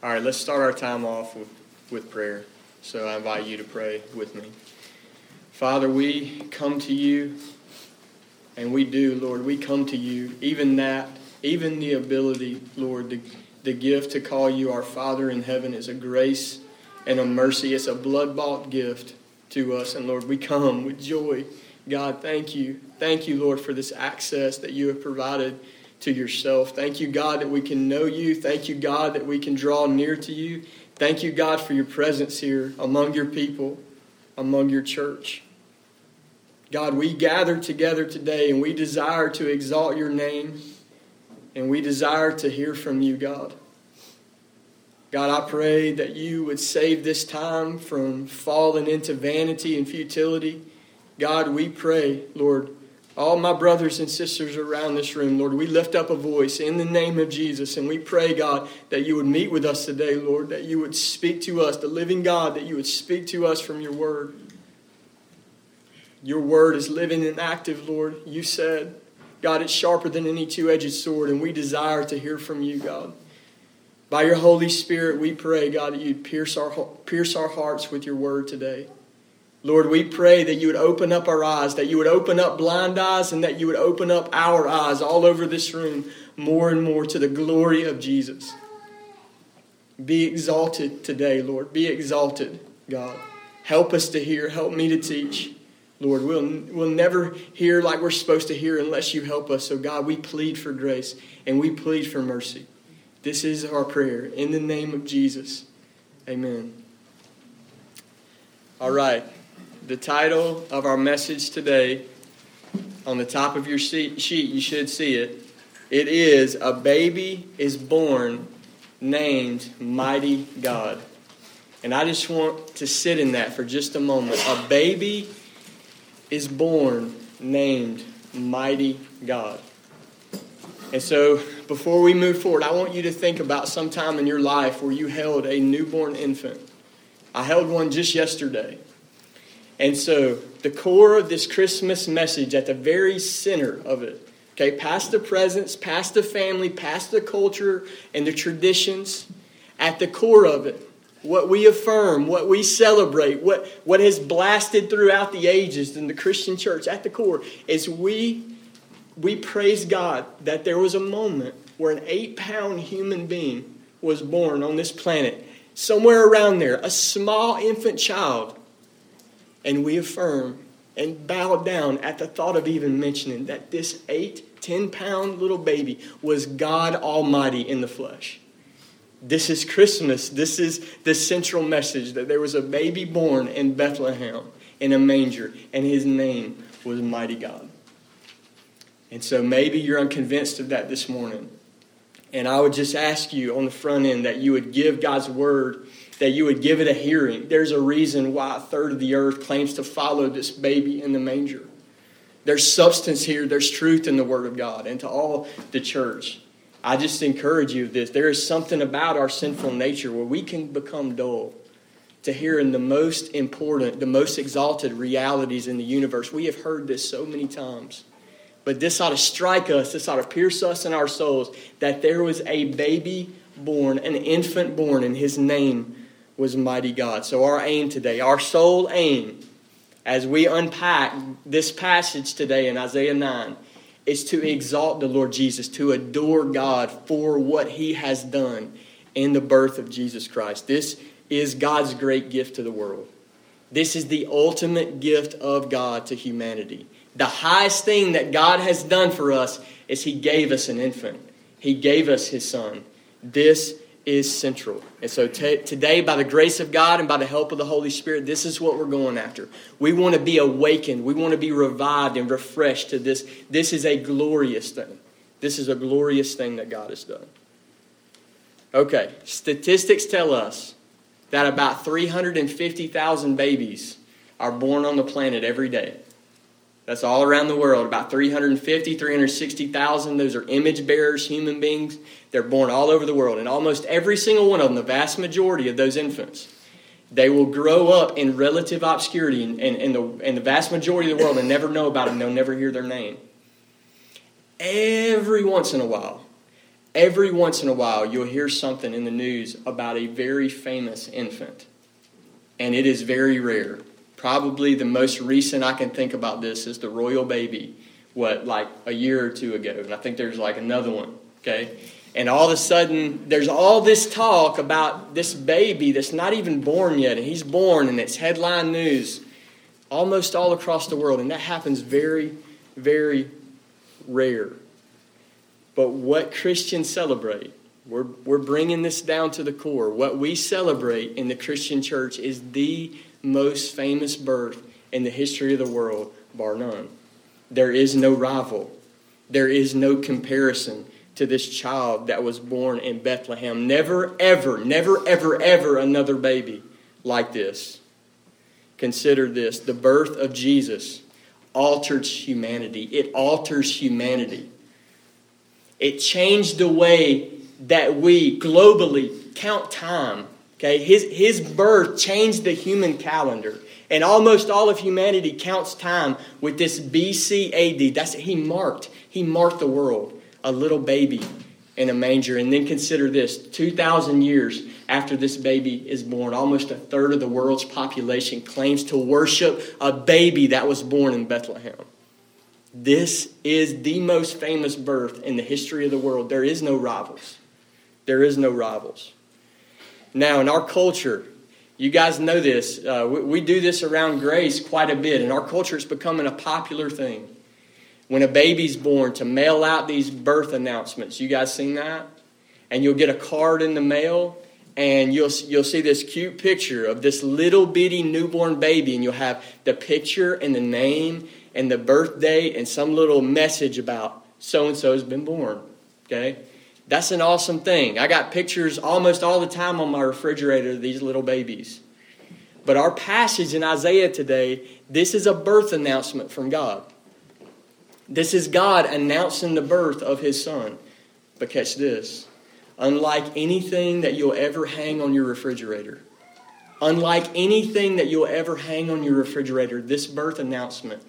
All right, let's start our time off with, with prayer. So I invite you to pray with me. Father, we come to you, and we do, Lord, we come to you, even that, even the ability, Lord, the, the gift to call you our Father in heaven is a grace and a mercy. It's a blood bought gift to us. And Lord, we come with joy. God, thank you. Thank you, Lord, for this access that you have provided to yourself. Thank you, God, that we can know you. Thank you, God, that we can draw near to you. Thank you, God, for your presence here among your people, among your church. God, we gather together today and we desire to exalt your name and we desire to hear from you, God. God, I pray that you would save this time from falling into vanity and futility. God, we pray, Lord, all my brothers and sisters around this room, Lord, we lift up a voice in the name of Jesus and we pray, God, that you would meet with us today, Lord, that you would speak to us, the living God, that you would speak to us from your word. Your word is living and active, Lord. You said, God, it's sharper than any two edged sword, and we desire to hear from you, God. By your Holy Spirit, we pray, God, that you'd pierce our, pierce our hearts with your word today. Lord, we pray that you would open up our eyes, that you would open up blind eyes, and that you would open up our eyes all over this room more and more to the glory of Jesus. Be exalted today, Lord. Be exalted, God. Help us to hear. Help me to teach. Lord, we'll, we'll never hear like we're supposed to hear unless you help us. So, God, we plead for grace and we plead for mercy. This is our prayer. In the name of Jesus. Amen. All right the title of our message today on the top of your sheet, you should see it. It is A Baby is Born Named Mighty God. And I just want to sit in that for just a moment. A baby is born named Mighty God. And so, before we move forward, I want you to think about some time in your life where you held a newborn infant. I held one just yesterday. And so, the core of this Christmas message, at the very center of it, okay, past the presents, past the family, past the culture and the traditions, at the core of it, what we affirm, what we celebrate, what, what has blasted throughout the ages in the Christian church, at the core, is we, we praise God that there was a moment where an eight pound human being was born on this planet, somewhere around there, a small infant child and we affirm and bow down at the thought of even mentioning that this eight, ten pound little baby was God Almighty in the flesh. This is Christmas. This is the central message that there was a baby born in Bethlehem in a manger, and his name was Mighty God. And so maybe you're unconvinced of that this morning. And I would just ask you on the front end that you would give God's word that you would give it a hearing. There's a reason why a third of the earth claims to follow this baby in the manger. There's substance here, there's truth in the Word of God. And to all the church, I just encourage you this. There is something about our sinful nature where we can become dull to hearing the most important, the most exalted realities in the universe. We have heard this so many times. But this ought to strike us, this ought to pierce us in our souls that there was a baby born, an infant born, and his name was mighty God. So, our aim today, our sole aim, as we unpack this passage today in Isaiah 9, is to exalt the Lord Jesus, to adore God for what he has done in the birth of Jesus Christ. This is God's great gift to the world. This is the ultimate gift of God to humanity. The highest thing that God has done for us is He gave us an infant, He gave us His Son. This is central. And so t- today, by the grace of God and by the help of the Holy Spirit, this is what we're going after. We want to be awakened. We want to be revived and refreshed to this. This is a glorious thing. This is a glorious thing that God has done. Okay, statistics tell us that about 350,000 babies are born on the planet every day. That's all around the world. About 350, 360,000. Those are image bearers, human beings. They're born all over the world. And almost every single one of them, the vast majority of those infants, they will grow up in relative obscurity in, in, in, the, in the vast majority of the world and never know about them. They'll never hear their name. Every once in a while, every once in a while you'll hear something in the news about a very famous infant. And it is very rare. Probably the most recent I can think about this is the royal baby, what, like a year or two ago. And I think there's like another one, okay? And all of a sudden, there's all this talk about this baby that's not even born yet, and he's born, and it's headline news almost all across the world. And that happens very, very rare. But what Christians celebrate, we're, we're bringing this down to the core. What we celebrate in the Christian church is the most famous birth in the history of the world, bar none. There is no rival, there is no comparison to this child that was born in Bethlehem. Never, ever, never, ever, ever another baby like this. Consider this the birth of Jesus alters humanity. It alters humanity. It changed the way that we globally count time. Okay, his, his birth changed the human calendar. And almost all of humanity counts time with this BC AD. That's he marked. He marked the world. A little baby in a manger. And then consider this 2,000 years after this baby is born, almost a third of the world's population claims to worship a baby that was born in Bethlehem. This is the most famous birth in the history of the world. There is no rivals. There is no rivals. Now, in our culture, you guys know this. Uh, we, we do this around grace quite a bit. In our culture, it's becoming a popular thing. When a baby's born, to mail out these birth announcements. You guys seen that? And you'll get a card in the mail, and you'll, you'll see this cute picture of this little bitty newborn baby, and you'll have the picture and the name and the birth date and some little message about so and so's been born. Okay? That's an awesome thing. I got pictures almost all the time on my refrigerator of these little babies. But our passage in Isaiah today, this is a birth announcement from God. This is God announcing the birth of his son. But catch this unlike anything that you'll ever hang on your refrigerator, unlike anything that you'll ever hang on your refrigerator, this birth announcement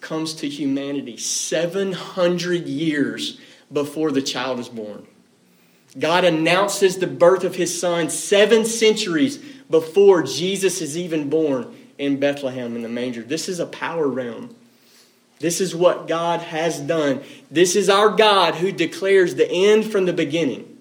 comes to humanity 700 years before the child is born. God announces the birth of his son seven centuries before Jesus is even born in Bethlehem in the manger. This is a power realm. This is what God has done. This is our God who declares the end from the beginning.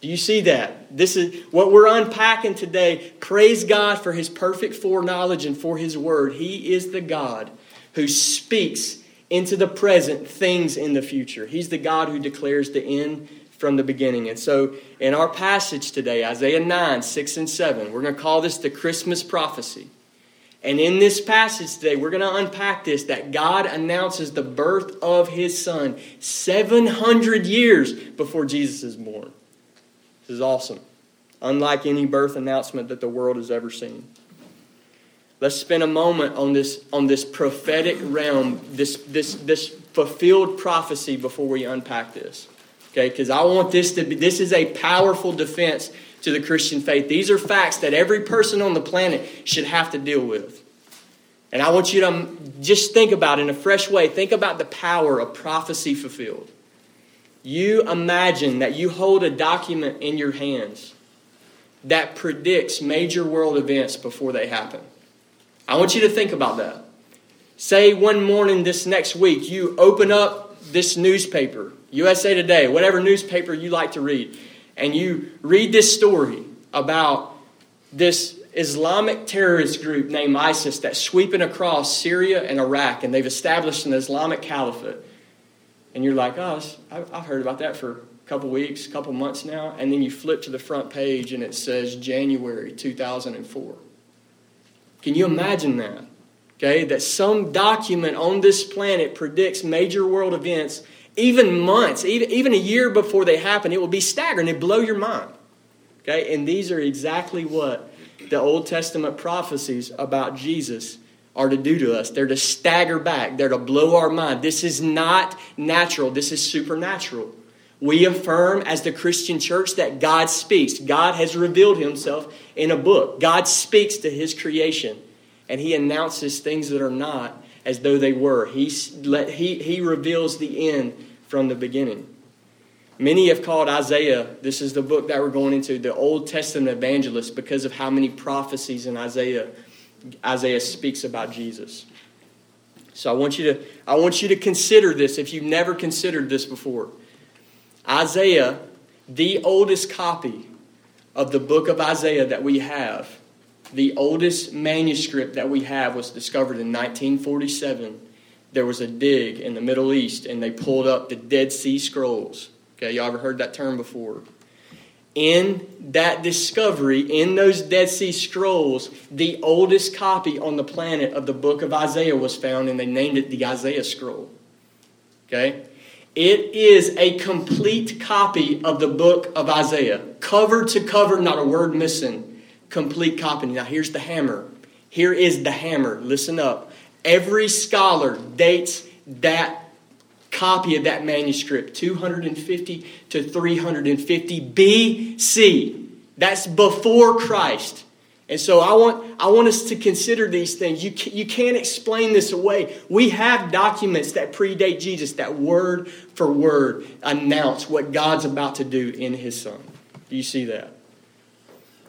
Do you see that? This is what we're unpacking today. Praise God for his perfect foreknowledge and for his word. He is the God who speaks into the present things in the future. He's the God who declares the end from the beginning. And so, in our passage today, Isaiah 9, 6, and 7, we're going to call this the Christmas prophecy. And in this passage today, we're going to unpack this that God announces the birth of his son 700 years before Jesus is born. This is awesome. Unlike any birth announcement that the world has ever seen. Let's spend a moment on this, on this prophetic realm, this, this, this fulfilled prophecy before we unpack this. Okay, because I want this to be, this is a powerful defense to the Christian faith. These are facts that every person on the planet should have to deal with. And I want you to um, just think about in a fresh way, think about the power of prophecy fulfilled. You imagine that you hold a document in your hands that predicts major world events before they happen. I want you to think about that. Say one morning this next week, you open up this newspaper, USA Today, whatever newspaper you like to read, and you read this story about this Islamic terrorist group named ISIS that's sweeping across Syria and Iraq, and they've established an Islamic caliphate. And you're like, oh, I've heard about that for a couple weeks, a couple months now. And then you flip to the front page and it says January 2004. Can you imagine that? Okay, that some document on this planet predicts major world events even months, even, a year before they happen. It will be staggering. It blow your mind. Okay, and these are exactly what the Old Testament prophecies about Jesus are to do to us. They're to stagger back, they're to blow our mind. This is not natural, this is supernatural. We affirm as the Christian church that God speaks. God has revealed himself in a book. God speaks to his creation and he announces things that are not as though they were. He, he, he reveals the end from the beginning. Many have called Isaiah, this is the book that we're going into, the Old Testament evangelist because of how many prophecies in Isaiah Isaiah speaks about Jesus. So I want you to I want you to consider this if you've never considered this before. Isaiah, the oldest copy of the book of Isaiah that we have, the oldest manuscript that we have was discovered in 1947. There was a dig in the Middle East and they pulled up the Dead Sea Scrolls. Okay, y'all ever heard that term before? In that discovery, in those Dead Sea Scrolls, the oldest copy on the planet of the book of Isaiah was found, and they named it the Isaiah Scroll. Okay? It is a complete copy of the book of Isaiah, cover to cover, not a word missing. Complete copy. Now, here's the hammer. Here is the hammer. Listen up. Every scholar dates that copy of that manuscript 250 to 350 BC. That's before Christ. And so I want, I want us to consider these things. You, you can't explain this away. We have documents that predate Jesus that word for word announce what God's about to do in his son. Do you see that?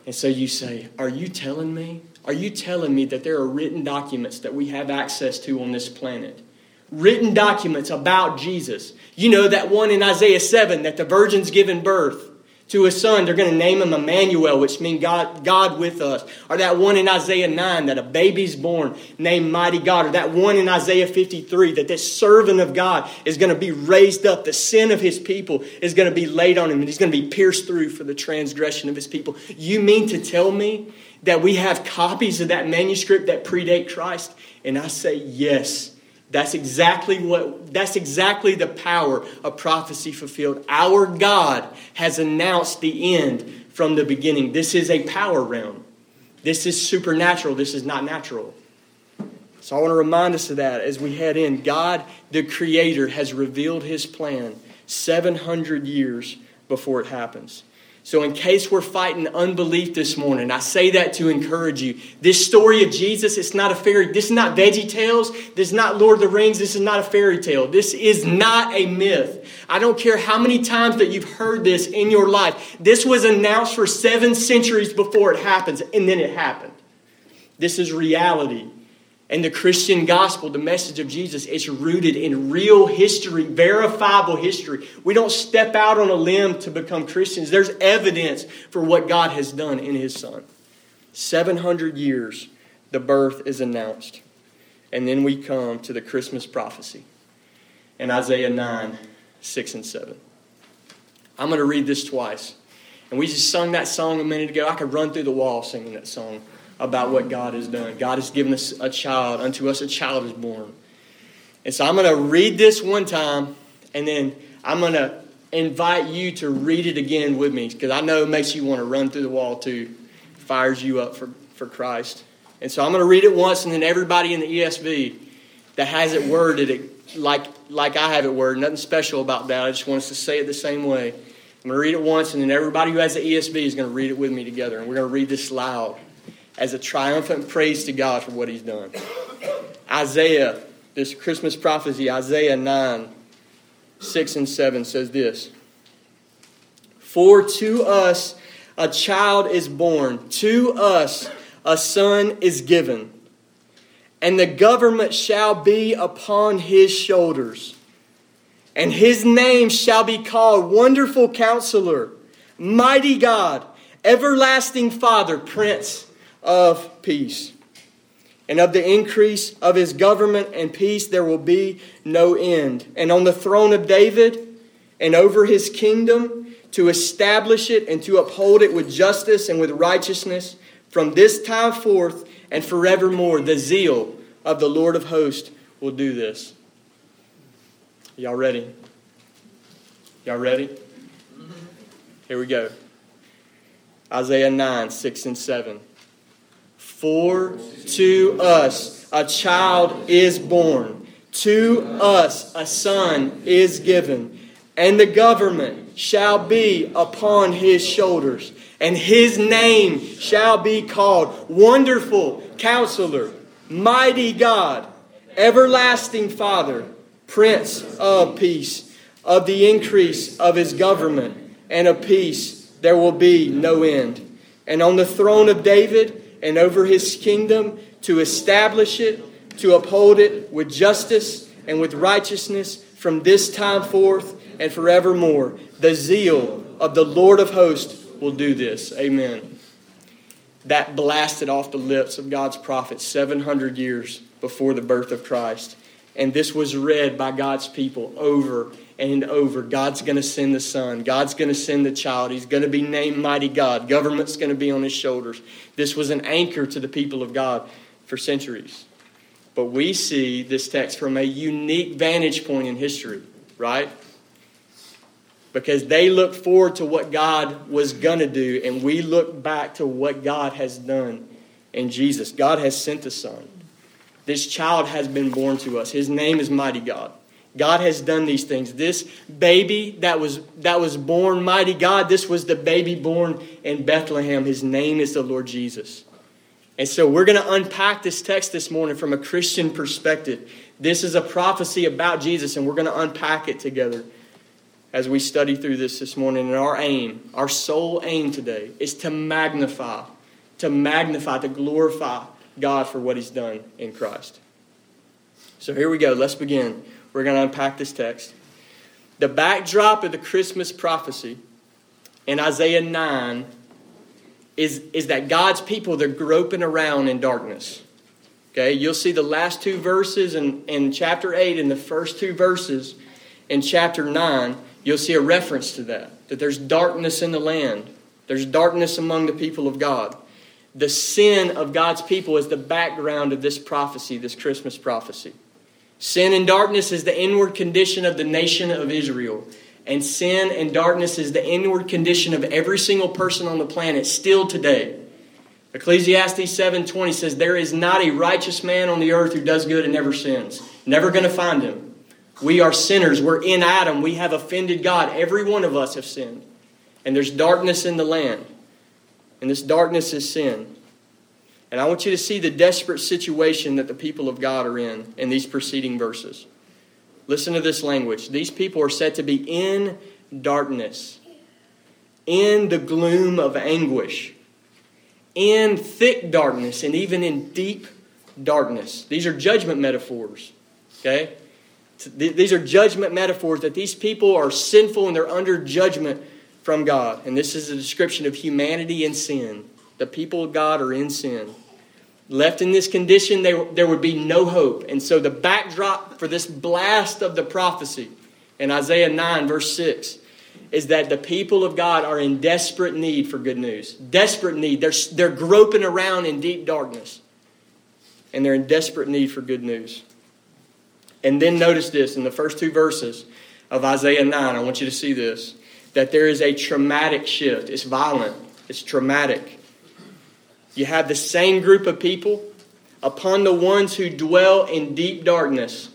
And so you say, Are you telling me? Are you telling me that there are written documents that we have access to on this planet? Written documents about Jesus. You know that one in Isaiah 7 that the virgin's given birth to a son. They're going to name him Emmanuel, which means God, God with us. Or that one in Isaiah 9 that a baby's born named Mighty God. Or that one in Isaiah 53 that this servant of God is going to be raised up. The sin of his people is going to be laid on him and he's going to be pierced through for the transgression of his people. You mean to tell me that we have copies of that manuscript that predate Christ? And I say yes. That's exactly what that's exactly the power of prophecy fulfilled. Our God has announced the end from the beginning. This is a power realm. This is supernatural. This is not natural. So I want to remind us of that as we head in. God, the Creator, has revealed His plan 700 years before it happens. So, in case we're fighting unbelief this morning, I say that to encourage you. This story of Jesus, it's not a fairy. This is not Veggie Tales. This is not Lord of the Rings. This is not a fairy tale. This is not a myth. I don't care how many times that you've heard this in your life. This was announced for seven centuries before it happens, and then it happened. This is reality. And the Christian gospel, the message of Jesus, is rooted in real history, verifiable history. We don't step out on a limb to become Christians. There's evidence for what God has done in His Son. 700 years, the birth is announced. And then we come to the Christmas prophecy in Isaiah 9, 6, and 7. I'm going to read this twice. And we just sung that song a minute ago. I could run through the wall singing that song about what God has done. God has given us a child. Unto us a child is born. And so I'm going to read this one time, and then I'm going to invite you to read it again with me because I know it makes you want to run through the wall too, fires you up for, for Christ. And so I'm going to read it once, and then everybody in the ESV that has it worded it like, like I have it worded, nothing special about that. I just want us to say it the same way. I'm going to read it once, and then everybody who has the ESV is going to read it with me together, and we're going to read this loud as a triumphant praise to God for what he's done. Isaiah, this Christmas prophecy, Isaiah 9, 6 and 7 says this For to us a child is born, to us a son is given, and the government shall be upon his shoulders. And his name shall be called Wonderful Counselor, Mighty God, Everlasting Father, Prince of peace. And of the increase of his government and peace there will be no end. And on the throne of David and over his kingdom, to establish it and to uphold it with justice and with righteousness from this time forth and forevermore. The zeal of the Lord of hosts will do this. Y'all ready? Y'all ready? Here we go. Isaiah 9, 6 and 7. For to us a child is born, to us a son is given, and the government shall be upon his shoulders, and his name shall be called Wonderful Counselor, Mighty God, Everlasting Father, Prince of Peace. of the increase of his government and of peace there will be no end. And on the throne of David and over his kingdom to establish it, to uphold it with justice and with righteousness from this time forth and forevermore. The zeal of the Lord of hosts will do this. Amen. That blasted off the lips of God's prophets 700 years before the birth of Christ. And this was read by God's people over and over. God's going to send the Son. God's going to send the child. He's going to be named Mighty God. Government's going to be on his shoulders. This was an anchor to the people of God for centuries. But we see this text from a unique vantage point in history, right? Because they look forward to what God was going to do, and we look back to what God has done in Jesus. God has sent the Son. This child has been born to us. His name is Mighty God. God has done these things. This baby that was, that was born, mighty God, this was the baby born in Bethlehem. His name is the Lord Jesus. And so we're going to unpack this text this morning from a Christian perspective. This is a prophecy about Jesus, and we're going to unpack it together as we study through this this morning. And our aim, our sole aim today, is to magnify, to magnify, to glorify God for what He's done in Christ. So here we go. Let's begin. We're going to unpack this text. The backdrop of the Christmas prophecy in Isaiah 9 is, is that God's people, they're groping around in darkness. Okay, you'll see the last two verses in, in chapter 8 and the first two verses in chapter 9, you'll see a reference to that, that there's darkness in the land. There's darkness among the people of God. The sin of God's people is the background of this prophecy, this Christmas prophecy. Sin and darkness is the inward condition of the nation of Israel. And sin and darkness is the inward condition of every single person on the planet still today. Ecclesiastes 7:20 says there is not a righteous man on the earth who does good and never sins. Never going to find him. We are sinners. We're in Adam. We have offended God. Every one of us have sinned. And there's darkness in the land. And this darkness is sin. And I want you to see the desperate situation that the people of God are in in these preceding verses. Listen to this language. These people are said to be in darkness, in the gloom of anguish, in thick darkness, and even in deep darkness. These are judgment metaphors. Okay? These are judgment metaphors that these people are sinful and they're under judgment from God. And this is a description of humanity and sin. The people of God are in sin. Left in this condition, they, there would be no hope. And so, the backdrop for this blast of the prophecy in Isaiah 9, verse 6, is that the people of God are in desperate need for good news. Desperate need. They're, they're groping around in deep darkness. And they're in desperate need for good news. And then notice this in the first two verses of Isaiah 9. I want you to see this that there is a traumatic shift. It's violent, it's traumatic. You have the same group of people upon the ones who dwell in deep darkness.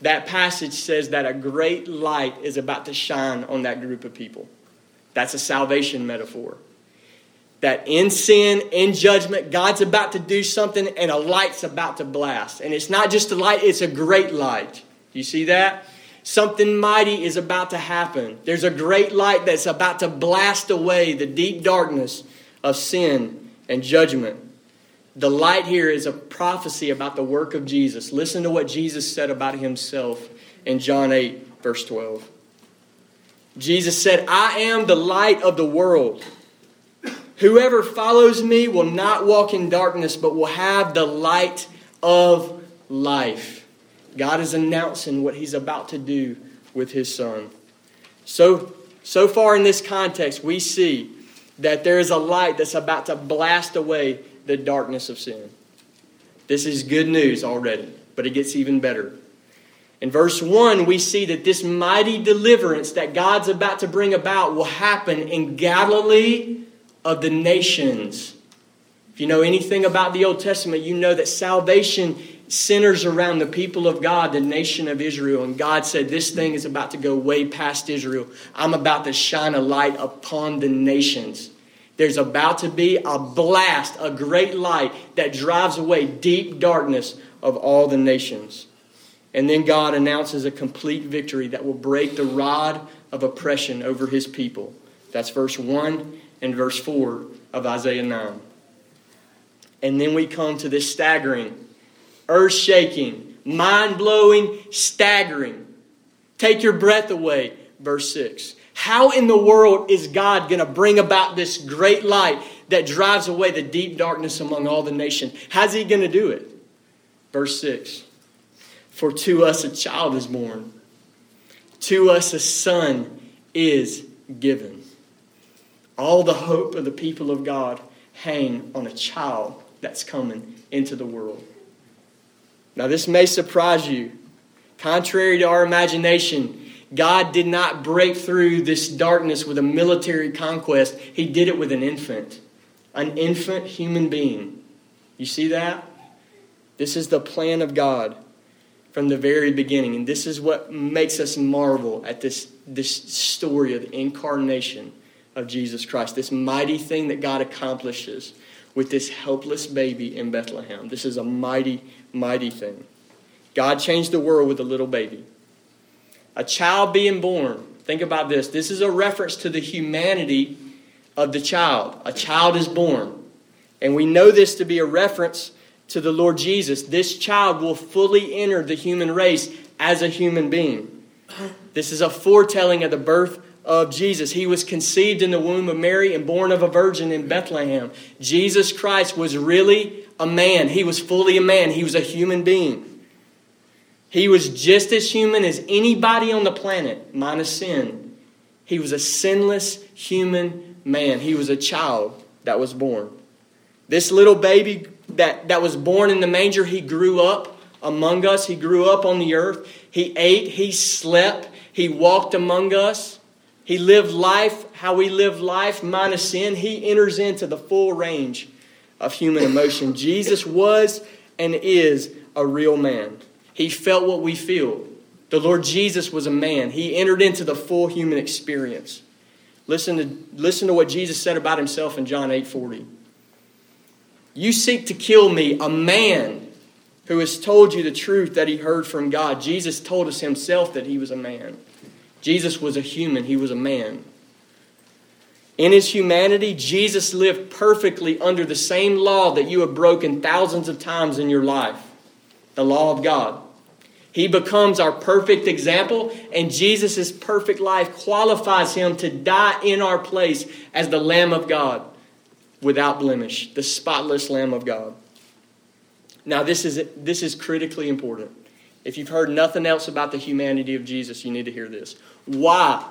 That passage says that a great light is about to shine on that group of people. That's a salvation metaphor. That in sin, in judgment, God's about to do something and a light's about to blast. And it's not just a light, it's a great light. You see that? Something mighty is about to happen. There's a great light that's about to blast away the deep darkness of sin and judgment. The light here is a prophecy about the work of Jesus. Listen to what Jesus said about himself in John 8, verse 12. Jesus said, I am the light of the world. Whoever follows me will not walk in darkness, but will have the light of life. God is announcing what he's about to do with his son. So, so far in this context, we see that there is a light that's about to blast away the darkness of sin. This is good news already, but it gets even better. In verse 1, we see that this mighty deliverance that God's about to bring about will happen in Galilee of the nations. If you know anything about the Old Testament, you know that salvation centers around the people of God, the nation of Israel. And God said, This thing is about to go way past Israel. I'm about to shine a light upon the nations. There's about to be a blast, a great light that drives away deep darkness of all the nations. And then God announces a complete victory that will break the rod of oppression over his people. That's verse 1 and verse 4 of Isaiah 9. And then we come to this staggering, earth shaking, mind blowing, staggering. Take your breath away, verse 6. How in the world is God going to bring about this great light that drives away the deep darkness among all the nations? How's He going to do it? Verse 6 For to us a child is born, to us a son is given. All the hope of the people of God hang on a child that's coming into the world. Now, this may surprise you. Contrary to our imagination, God did not break through this darkness with a military conquest. He did it with an infant, an infant human being. You see that? This is the plan of God from the very beginning. And this is what makes us marvel at this, this story of the incarnation of Jesus Christ, this mighty thing that God accomplishes with this helpless baby in Bethlehem. This is a mighty, mighty thing. God changed the world with a little baby a child being born. Think about this. This is a reference to the humanity of the child. A child is born. And we know this to be a reference to the Lord Jesus. This child will fully enter the human race as a human being. This is a foretelling of the birth of Jesus. He was conceived in the womb of Mary and born of a virgin in Bethlehem. Jesus Christ was really a man. He was fully a man. He was a human being. He was just as human as anybody on the planet, minus sin. He was a sinless human man. He was a child that was born. This little baby that, that was born in the manger, he grew up among us. He grew up on the earth. He ate, he slept, he walked among us. He lived life how we live life minus sin. He enters into the full range of human emotion. Jesus was and is a real man. He felt what we feel. The Lord Jesus was a man. He entered into the full human experience. Listen to, listen to what Jesus said about himself in John 8 40. You seek to kill me, a man who has told you the truth that he heard from God. Jesus told us himself that he was a man. Jesus was a human, he was a man. In his humanity, Jesus lived perfectly under the same law that you have broken thousands of times in your life the law of God. He becomes our perfect example, and Jesus' perfect life qualifies him to die in our place as the Lamb of God without blemish, the spotless Lamb of God. Now, this is, this is critically important. If you've heard nothing else about the humanity of Jesus, you need to hear this. Why?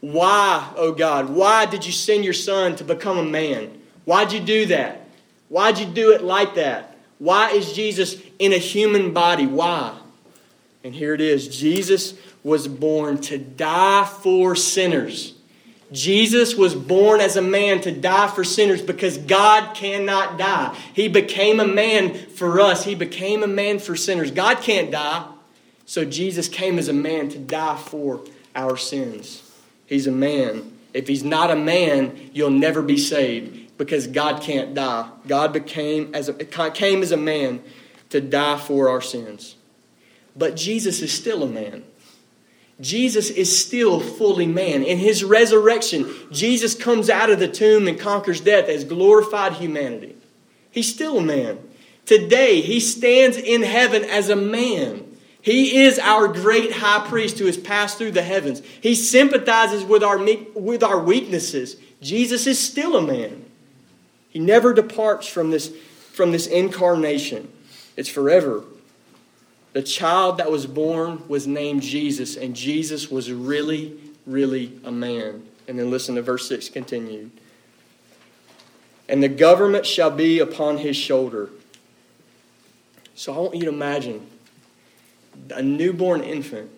Why, oh God, why did you send your son to become a man? Why'd you do that? Why'd you do it like that? Why is Jesus in a human body? Why? And here it is Jesus was born to die for sinners. Jesus was born as a man to die for sinners because God cannot die. He became a man for us, He became a man for sinners. God can't die, so Jesus came as a man to die for our sins. He's a man. If he's not a man, you'll never be saved because God can't die. God became as a, came as a man to die for our sins. But Jesus is still a man. Jesus is still fully man. In his resurrection, Jesus comes out of the tomb and conquers death as glorified humanity. He's still a man. Today, he stands in heaven as a man. He is our great high priest who has passed through the heavens. He sympathizes with our, with our weaknesses. Jesus is still a man. He never departs from this, from this incarnation. It's forever the child that was born was named Jesus, and Jesus was really, really a man. And then listen to verse 6 continued. And the government shall be upon his shoulder. So I want you to imagine a newborn infant,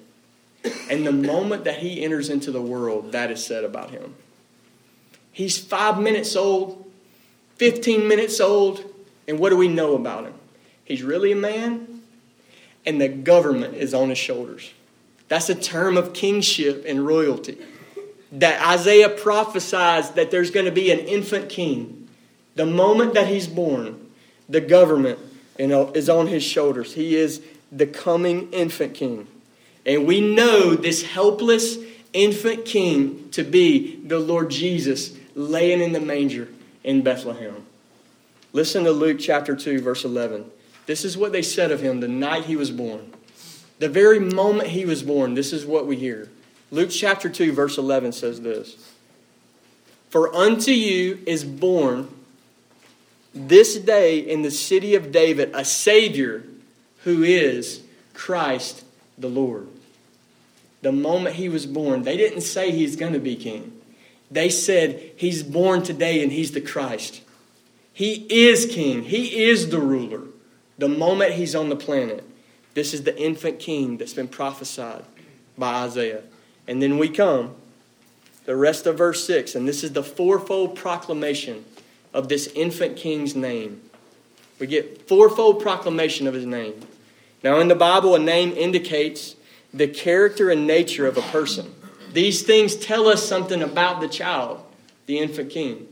and the moment that he enters into the world, that is said about him. He's five minutes old, 15 minutes old, and what do we know about him? He's really a man, and the government is on his shoulders. That's a term of kingship and royalty. That Isaiah prophesies that there's going to be an infant king. The moment that he's born, the government is on his shoulders. He is the coming infant king. And we know this helpless infant king to be the Lord Jesus laying in the manger in Bethlehem. Listen to Luke chapter 2, verse 11. This is what they said of him the night he was born. The very moment he was born, this is what we hear. Luke chapter 2, verse 11 says this For unto you is born this day in the city of David a Savior who is Christ the Lord. The moment he was born, they didn't say he's going to be king. They said he's born today and he's the Christ. He is king, he is the ruler. The moment he's on the planet, this is the infant king that's been prophesied by Isaiah. And then we come, the rest of verse 6, and this is the fourfold proclamation of this infant king's name. We get fourfold proclamation of his name. Now, in the Bible, a name indicates the character and nature of a person. These things tell us something about the child, the infant king.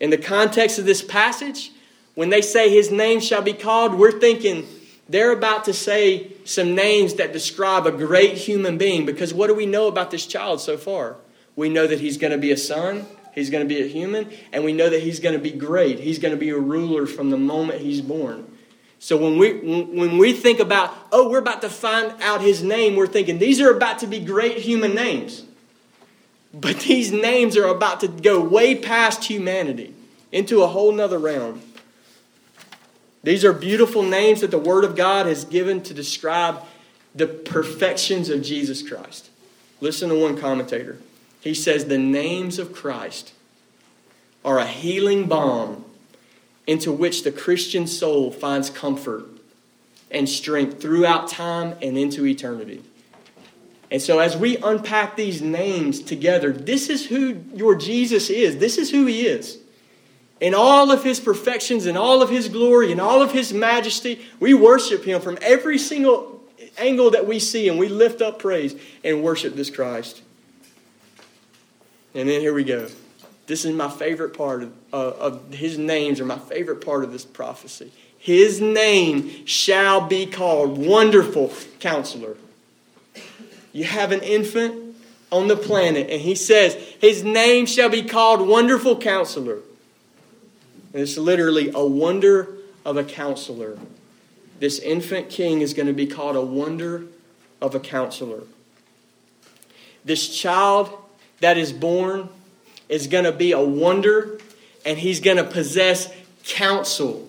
In the context of this passage, when they say his name shall be called, we're thinking they're about to say some names that describe a great human being because what do we know about this child so far? We know that he's going to be a son, he's going to be a human, and we know that he's going to be great. He's going to be a ruler from the moment he's born. So when we when we think about, oh, we're about to find out his name, we're thinking these are about to be great human names. But these names are about to go way past humanity into a whole nother realm. These are beautiful names that the Word of God has given to describe the perfections of Jesus Christ. Listen to one commentator. He says, The names of Christ are a healing balm into which the Christian soul finds comfort and strength throughout time and into eternity. And so, as we unpack these names together, this is who your Jesus is. This is who he is. In all of his perfections, in all of his glory, in all of his majesty, we worship him from every single angle that we see, and we lift up praise and worship this Christ. And then here we go. This is my favorite part of, uh, of his names, or my favorite part of this prophecy. His name shall be called Wonderful Counselor. You have an infant on the planet, and he says, His name shall be called Wonderful Counselor. And it's literally a wonder of a counselor. This infant king is going to be called a wonder of a counselor. This child that is born is going to be a wonder and he's going to possess counsel.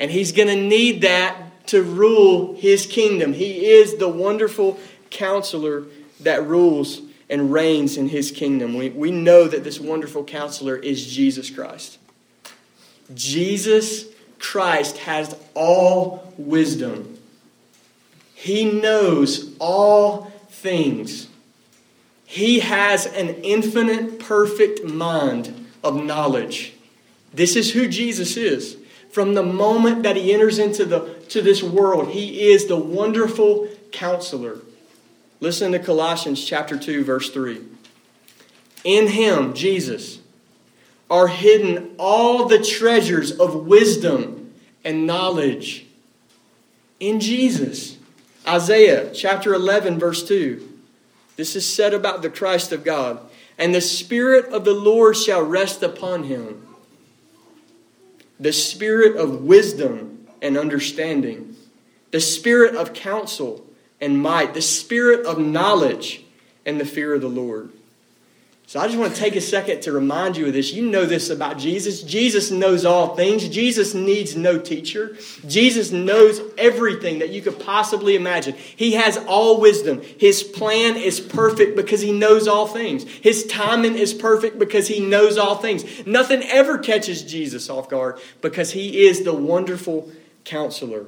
And he's going to need that to rule his kingdom. He is the wonderful counselor that rules and reigns in his kingdom. We, we know that this wonderful counselor is Jesus Christ. Jesus Christ has all wisdom, he knows all things. He has an infinite, perfect mind of knowledge. This is who Jesus is. From the moment that he enters into the, to this world, he is the wonderful counselor. Listen to Colossians chapter 2, verse 3. In him, Jesus, are hidden all the treasures of wisdom and knowledge. In Jesus. Isaiah chapter 11, verse 2. This is said about the Christ of God. And the Spirit of the Lord shall rest upon him the Spirit of wisdom and understanding, the Spirit of counsel and might, the Spirit of knowledge and the fear of the Lord. So I just want to take a second to remind you of this. You know this about Jesus. Jesus knows all things. Jesus needs no teacher. Jesus knows everything that you could possibly imagine. He has all wisdom. His plan is perfect because he knows all things. His timing is perfect because he knows all things. Nothing ever catches Jesus off guard because he is the wonderful counselor.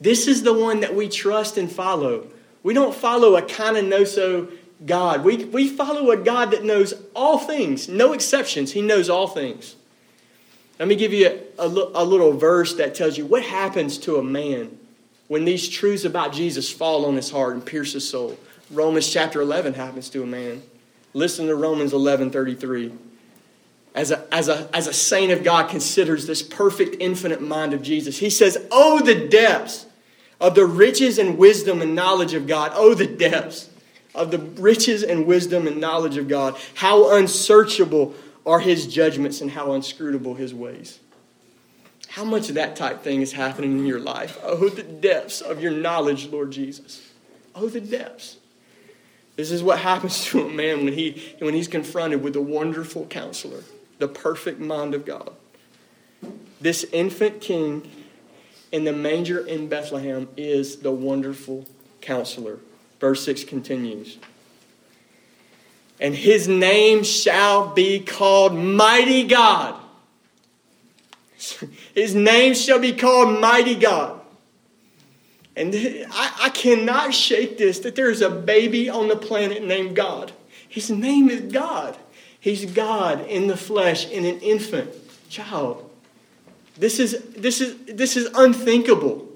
This is the one that we trust and follow. We don't follow a kind of no so God. We, we follow a God that knows all things, no exceptions. He knows all things. Let me give you a, a, a, little verse that tells you what happens to a man when these truths about Jesus fall on his heart and pierce his soul. Romans chapter 11 happens to a man. Listen to Romans 11 33. As a, as, a, as a saint of God considers this perfect, infinite mind of Jesus, he says, Oh, the depths of the riches and wisdom and knowledge of God. Oh, the depths of the riches and wisdom and knowledge of God. How unsearchable are his judgments and how inscrutable his ways. How much of that type thing is happening in your life? Oh, the depths of your knowledge, Lord Jesus. Oh, the depths. This is what happens to a man when, he, when he's confronted with the wonderful counselor, the perfect mind of God. This infant king in the manger in Bethlehem is the wonderful counselor. Verse 6 continues. And his name shall be called Mighty God. His name shall be called Mighty God. And I, I cannot shake this that there is a baby on the planet named God. His name is God. He's God in the flesh, in an infant child. This is, this is, this is unthinkable.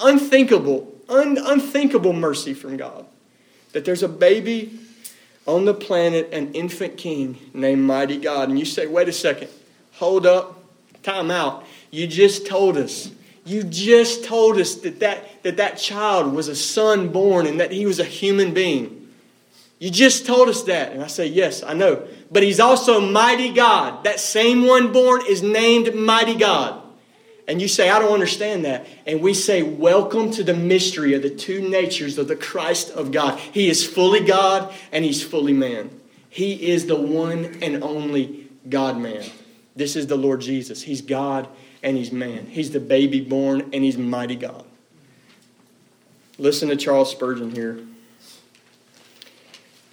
Unthinkable. Un, unthinkable mercy from God. That there's a baby on the planet, an infant king named Mighty God. And you say, wait a second, hold up, time out. You just told us you just told us that that, that that child was a son born and that he was a human being. You just told us that. And I say, Yes, I know. But he's also mighty God. That same one born is named mighty God. And you say, I don't understand that. And we say, Welcome to the mystery of the two natures of the Christ of God. He is fully God and he's fully man. He is the one and only God man. This is the Lord Jesus. He's God and he's man. He's the baby born and he's mighty God. Listen to Charles Spurgeon here.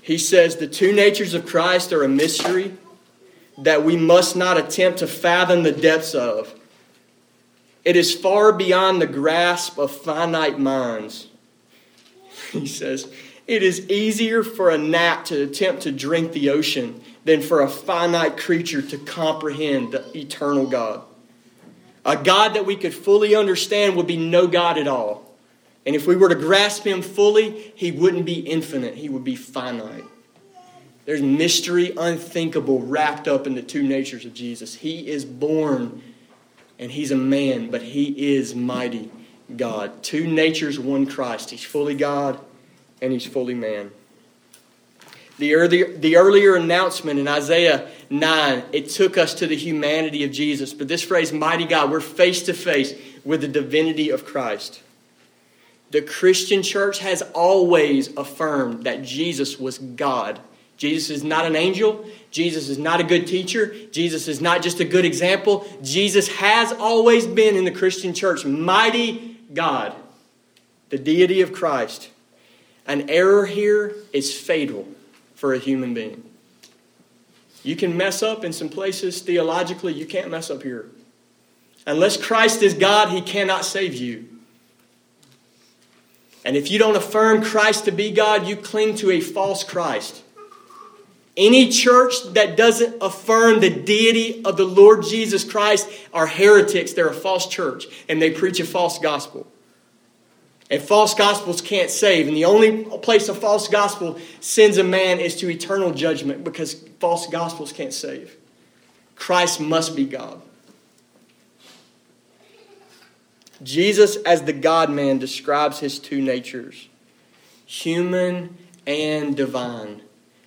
He says the two natures of Christ are a mystery that we must not attempt to fathom the depths of. It is far beyond the grasp of finite minds. He says, It is easier for a gnat to attempt to drink the ocean than for a finite creature to comprehend the eternal God. A God that we could fully understand would be no God at all. And if we were to grasp him fully, he wouldn't be infinite, he would be finite. There's mystery unthinkable wrapped up in the two natures of Jesus. He is born and he's a man, but he is mighty God. Two natures, one Christ. He's fully God and he's fully man. The earlier, the earlier announcement in Isaiah 9, it took us to the humanity of Jesus. But this phrase, mighty God, we're face to face with the divinity of Christ. The Christian church has always affirmed that Jesus was God. Jesus is not an angel. Jesus is not a good teacher. Jesus is not just a good example. Jesus has always been in the Christian church mighty God, the deity of Christ. An error here is fatal for a human being. You can mess up in some places theologically, you can't mess up here. Unless Christ is God, He cannot save you. And if you don't affirm Christ to be God, you cling to a false Christ. Any church that doesn't affirm the deity of the Lord Jesus Christ are heretics. They're a false church, and they preach a false gospel. And false gospels can't save. And the only place a false gospel sends a man is to eternal judgment because false gospels can't save. Christ must be God. Jesus, as the God man, describes his two natures human and divine.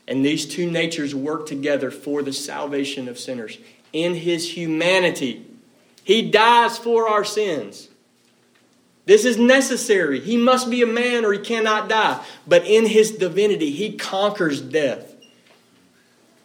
And these two natures work together for the salvation of sinners. In his humanity, he dies for our sins. This is necessary. He must be a man or he cannot die. But in his divinity, he conquers death.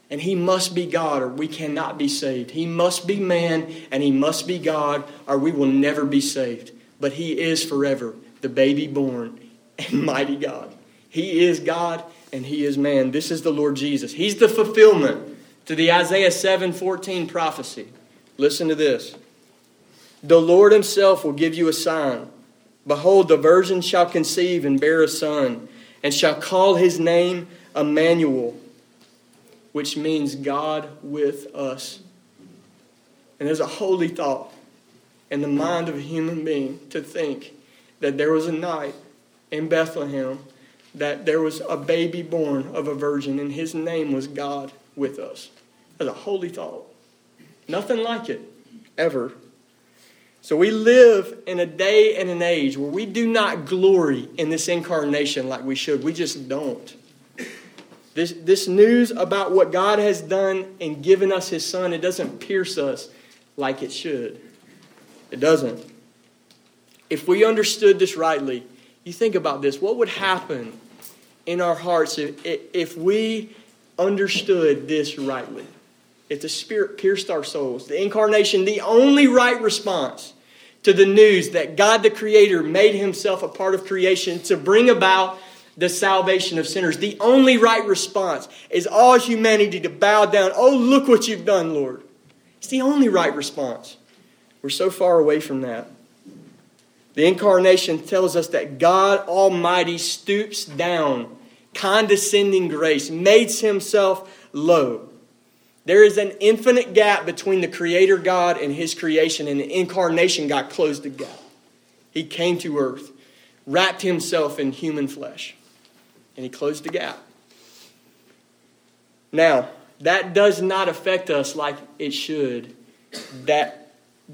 And he must be God or we cannot be saved. He must be man and he must be God or we will never be saved. But he is forever the baby born and mighty God. He is God and he is man. This is the Lord Jesus. He's the fulfillment to the Isaiah 7:14 prophecy. Listen to this. The Lord himself will give you a sign. Behold, the virgin shall conceive and bear a son, and shall call his name Emmanuel, which means God with us. And there's a holy thought in the mind of a human being to think that there was a night in Bethlehem that there was a baby born of a virgin, and his name was God with us. That's a holy thought. Nothing like it, ever. So we live in a day and an age where we do not glory in this incarnation like we should. We just don't. This, this news about what God has done and given us His Son, it doesn't pierce us like it should. It doesn't. If we understood this rightly, you think about this what would happen in our hearts if, if we understood this rightly? If the Spirit pierced our souls, the incarnation, the only right response to the news that God the Creator made himself a part of creation to bring about the salvation of sinners. The only right response is all humanity to bow down. Oh, look what you've done, Lord. It's the only right response. We're so far away from that. The incarnation tells us that God Almighty stoops down, condescending grace, makes himself low there is an infinite gap between the Creator God and His creation, and the incarnation God closed the gap. He came to earth, wrapped Himself in human flesh, and He closed the gap. Now, that does not affect us like it should, that,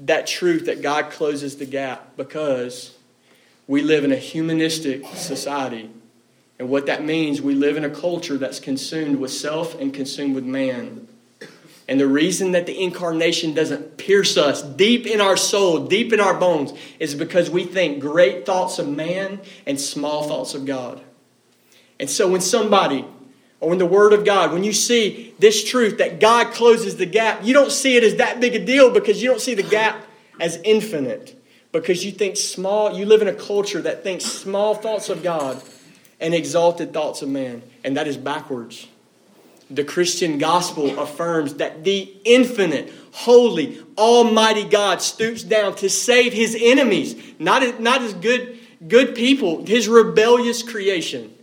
that truth that God closes the gap, because we live in a humanistic society. And what that means, we live in a culture that's consumed with self and consumed with man. And the reason that the incarnation doesn't pierce us deep in our soul, deep in our bones, is because we think great thoughts of man and small thoughts of God. And so when somebody, or in the Word of God, when you see this truth that God closes the gap, you don't see it as that big a deal because you don't see the gap as infinite. Because you think small, you live in a culture that thinks small thoughts of God and exalted thoughts of man. And that is backwards. The Christian gospel affirms that the infinite, holy, almighty God stoops down to save his enemies, not, not his good, good people, his rebellious creation.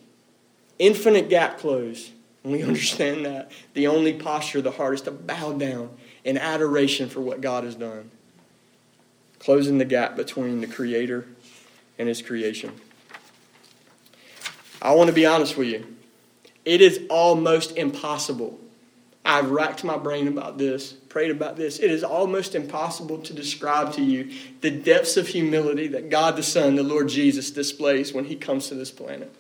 Infinite gap close. We understand that. The only posture of the heart is to bow down in adoration for what God has done, closing the gap between the Creator and his creation. I want to be honest with you. It is almost impossible. I've racked my brain about this, prayed about this. It is almost impossible to describe to you the depths of humility that God the Son, the Lord Jesus, displays when he comes to this planet.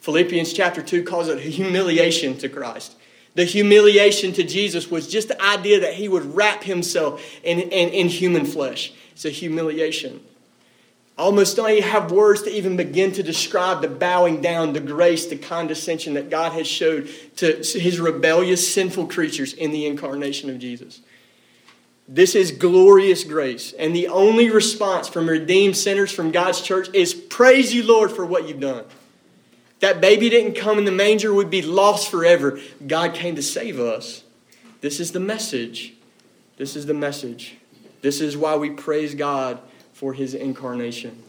Philippians chapter 2 calls it a humiliation to Christ. The humiliation to Jesus was just the idea that he would wrap himself in, in, in human flesh. It's a humiliation almost don't even have words to even begin to describe the bowing down, the grace, the condescension that God has showed to his rebellious, sinful creatures in the incarnation of Jesus. This is glorious grace. And the only response from redeemed sinners from God's church is praise you, Lord, for what you've done. That baby didn't come in the manger, we'd be lost forever. God came to save us. This is the message. This is the message. This is why we praise God for his incarnation.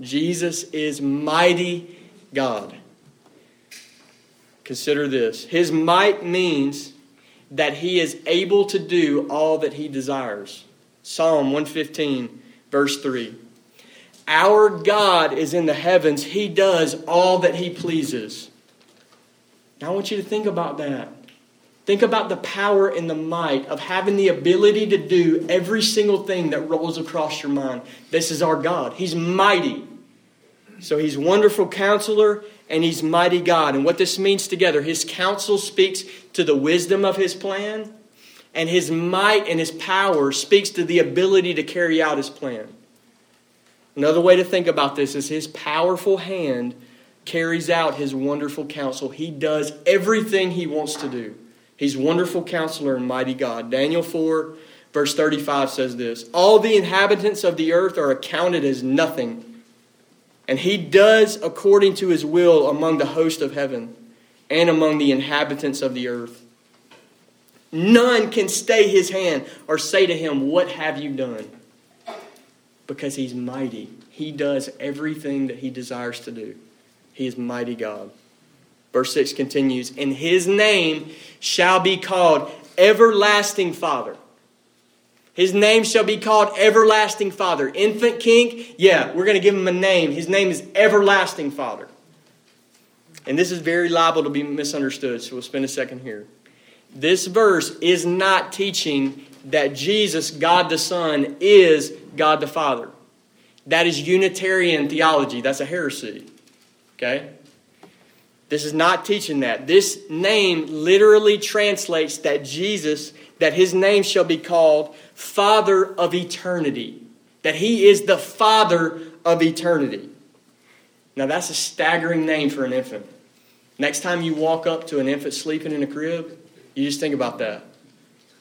Jesus is mighty God. Consider this His might means that he is able to do all that he desires. Psalm 115, verse 3. Our God is in the heavens, he does all that he pleases. Now, I want you to think about that. Think about the power and the might of having the ability to do every single thing that rolls across your mind. This is our God. He's mighty. So he's wonderful counselor and he's mighty God. And what this means together, his counsel speaks to the wisdom of his plan, and his might and his power speaks to the ability to carry out his plan. Another way to think about this is his powerful hand carries out his wonderful counsel. He does everything he wants to do. He's wonderful counselor and mighty God. Daniel 4, verse 35 says this All the inhabitants of the earth are accounted as nothing, and he does according to his will among the host of heaven and among the inhabitants of the earth. None can stay his hand or say to him, What have you done? Because he's mighty. He does everything that he desires to do. He is mighty God. Verse 6 continues, And his name shall be called Everlasting Father. His name shall be called Everlasting Father. Infant King, yeah, we're going to give him a name. His name is Everlasting Father. And this is very liable to be misunderstood, so we'll spend a second here. This verse is not teaching that Jesus, God the Son, is God the Father. That is Unitarian theology. That's a heresy. Okay? This is not teaching that. This name literally translates that Jesus, that his name shall be called Father of Eternity. That he is the Father of eternity. Now, that's a staggering name for an infant. Next time you walk up to an infant sleeping in a crib, you just think about that.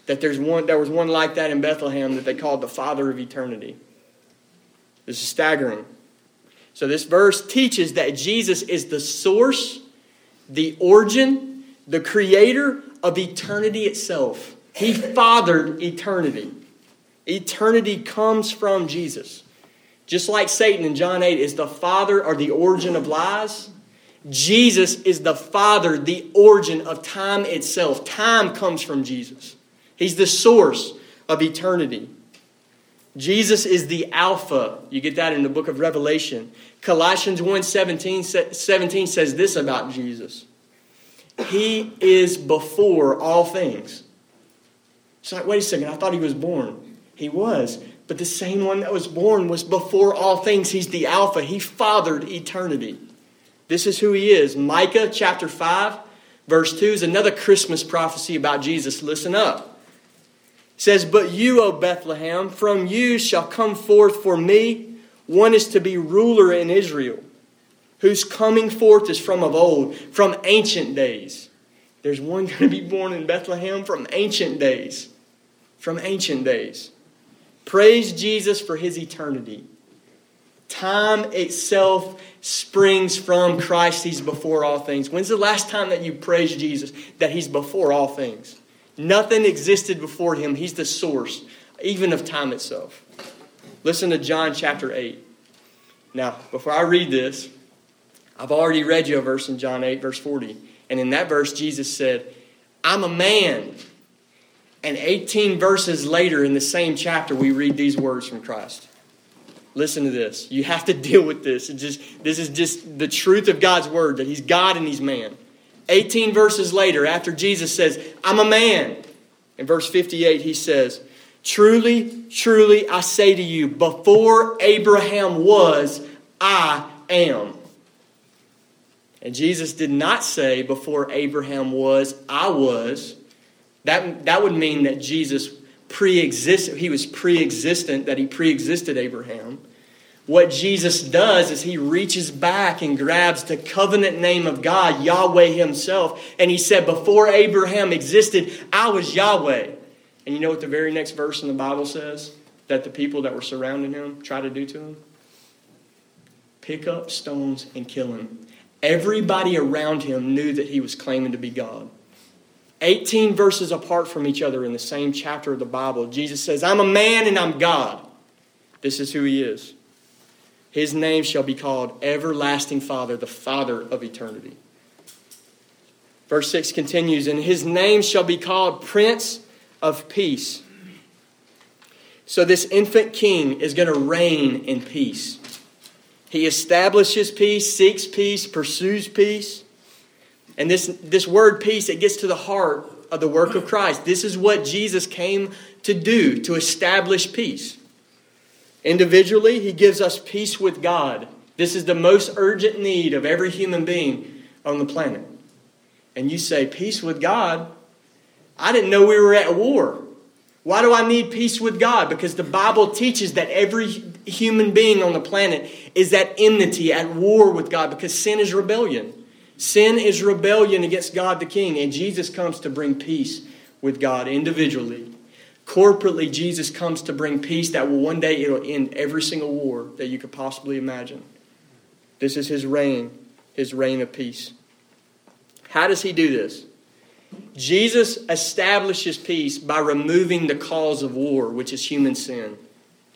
That there's one, there was one like that in Bethlehem that they called the Father of Eternity. This is staggering. So, this verse teaches that Jesus is the source, the origin, the creator of eternity itself. He fathered eternity. Eternity comes from Jesus. Just like Satan in John 8 is the father or the origin of lies, Jesus is the father, the origin of time itself. Time comes from Jesus. He's the source of eternity. Jesus is the Alpha. You get that in the book of Revelation. Colossians 1 17, 17 says this about Jesus He is before all things. It's like, wait a second, I thought he was born. He was. But the same one that was born was before all things. He's the Alpha. He fathered eternity. This is who he is. Micah chapter 5, verse 2 is another Christmas prophecy about Jesus. Listen up. Says, But you, O Bethlehem, from you shall come forth for me one is to be ruler in Israel, whose coming forth is from of old, from ancient days. There's one going to be born in Bethlehem from ancient days. From ancient days. Praise Jesus for his eternity. Time itself springs from Christ. He's before all things. When's the last time that you praised Jesus that He's before all things? Nothing existed before Him. He's the source, even of time itself. Listen to John chapter 8. Now, before I read this, I've already read you a verse in John 8, verse 40. And in that verse, Jesus said, I'm a man. And 18 verses later in the same chapter, we read these words from Christ. Listen to this. You have to deal with this. It's just, this is just the truth of God's word that He's God and He's man. 18 verses later, after Jesus says, I'm a man, in verse 58, He says, Truly, truly, I say to you, before Abraham was, I am. And Jesus did not say, before Abraham was, I was. That, that would mean that Jesus pre-existent, he was pre-existent, that he pre-existed Abraham. What Jesus does is he reaches back and grabs the covenant name of God, Yahweh himself, and he said, Before Abraham existed, I was Yahweh. And you know what the very next verse in the Bible says that the people that were surrounding him tried to do to him? Pick up stones and kill him. Everybody around him knew that he was claiming to be God. 18 verses apart from each other in the same chapter of the Bible, Jesus says, I'm a man and I'm God. This is who he is. His name shall be called Everlasting Father, the Father of eternity. Verse 6 continues, and his name shall be called Prince of Peace. So, this infant king is going to reign in peace. He establishes peace, seeks peace, pursues peace. And this, this word peace, it gets to the heart of the work of Christ. This is what Jesus came to do, to establish peace. Individually, he gives us peace with God. This is the most urgent need of every human being on the planet. And you say, Peace with God? I didn't know we were at war. Why do I need peace with God? Because the Bible teaches that every human being on the planet is at enmity, at war with God, because sin is rebellion. Sin is rebellion against God the King, and Jesus comes to bring peace with God individually. Corporately, Jesus comes to bring peace that will one day it'll end every single war that you could possibly imagine. This is his reign, his reign of peace. How does he do this? Jesus establishes peace by removing the cause of war, which is human sin.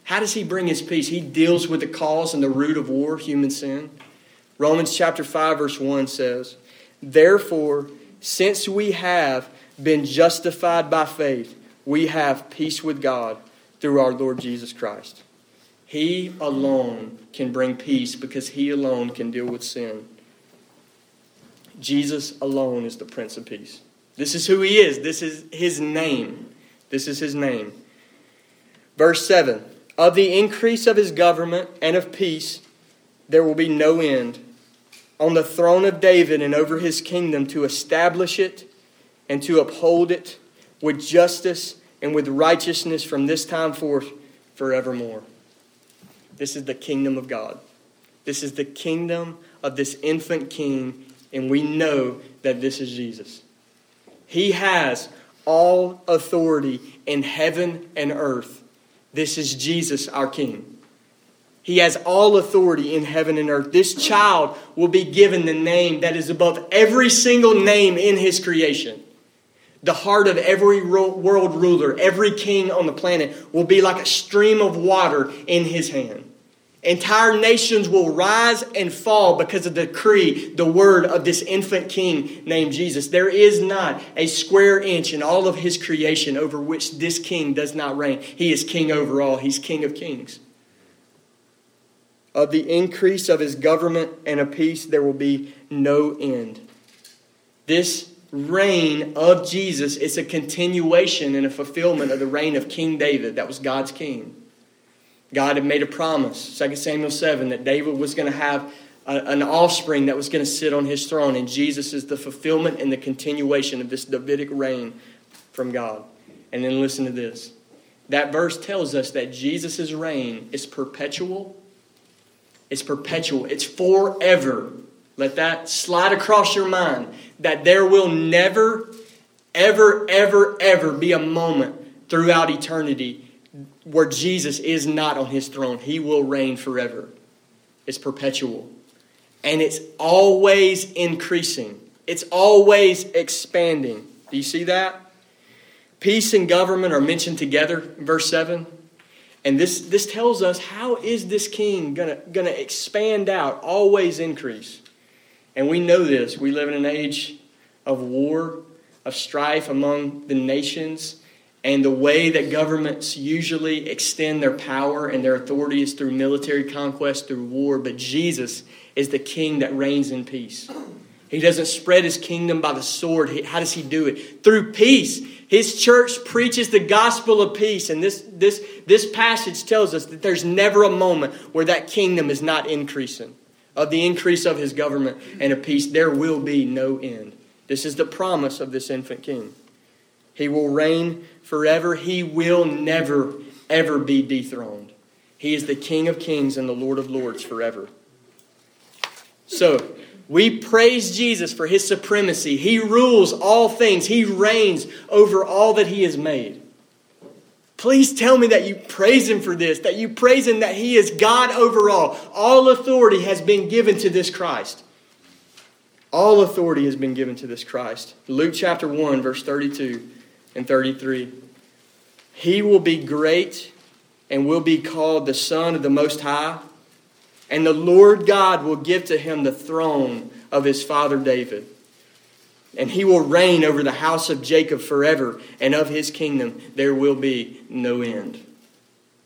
How does he bring his peace? He deals with the cause and the root of war, human sin. Romans chapter 5 verse 1 says, "Therefore, since we have been justified by faith, we have peace with God through our Lord Jesus Christ." He alone can bring peace because he alone can deal with sin. Jesus alone is the Prince of Peace. This is who he is. This is his name. This is his name. Verse 7 Of the increase of his government and of peace, there will be no end. On the throne of David and over his kingdom to establish it and to uphold it with justice and with righteousness from this time forth forevermore. This is the kingdom of God. This is the kingdom of this infant king, and we know that this is Jesus. He has all authority in heaven and earth. This is Jesus, our King. He has all authority in heaven and earth. This child will be given the name that is above every single name in his creation. The heart of every world ruler, every king on the planet, will be like a stream of water in his hand. Entire nations will rise and fall because of the decree, the word of this infant king named Jesus. There is not a square inch in all of his creation over which this king does not reign. He is king over all, he's king of kings. Of the increase of his government and of peace, there will be no end. This reign of Jesus is a continuation and a fulfillment of the reign of King David. That was God's king. God had made a promise, 2 Samuel 7, that David was going to have a, an offspring that was going to sit on his throne, and Jesus is the fulfillment and the continuation of this Davidic reign from God. And then listen to this. That verse tells us that Jesus' reign is perpetual. It's perpetual. It's forever. Let that slide across your mind that there will never, ever, ever, ever be a moment throughout eternity where Jesus is not on his throne. He will reign forever. It's perpetual. And it's always increasing, it's always expanding. Do you see that? Peace and government are mentioned together verse 7. And this, this tells us how is this king going to expand out, always increase? And we know this. We live in an age of war, of strife among the nations. And the way that governments usually extend their power and their authority is through military conquest, through war. But Jesus is the king that reigns in peace. He doesn't spread his kingdom by the sword. How does he do it? Through peace. His church preaches the gospel of peace. And this, this, this passage tells us that there's never a moment where that kingdom is not increasing. Of the increase of his government and of peace, there will be no end. This is the promise of this infant king. He will reign forever. He will never, ever be dethroned. He is the King of kings and the Lord of lords forever. So, we praise Jesus for his supremacy. He rules all things, he reigns over all that he has made. Please tell me that you praise him for this, that you praise him that he is God over all. All authority has been given to this Christ. All authority has been given to this Christ. Luke chapter 1, verse 32 and 33. He will be great and will be called the Son of the Most High, and the Lord God will give to him the throne of his father David. And he will reign over the house of Jacob forever, and of his kingdom there will be no end.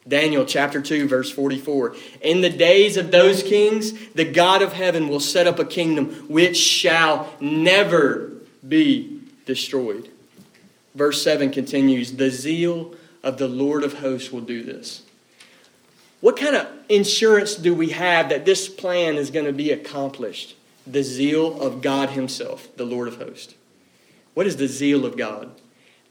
Daniel chapter 2, verse 44. In the days of those kings, the God of heaven will set up a kingdom which shall never be destroyed. Verse 7 continues The zeal of the Lord of hosts will do this. What kind of insurance do we have that this plan is going to be accomplished? The zeal of God Himself, the Lord of hosts. What is the zeal of God?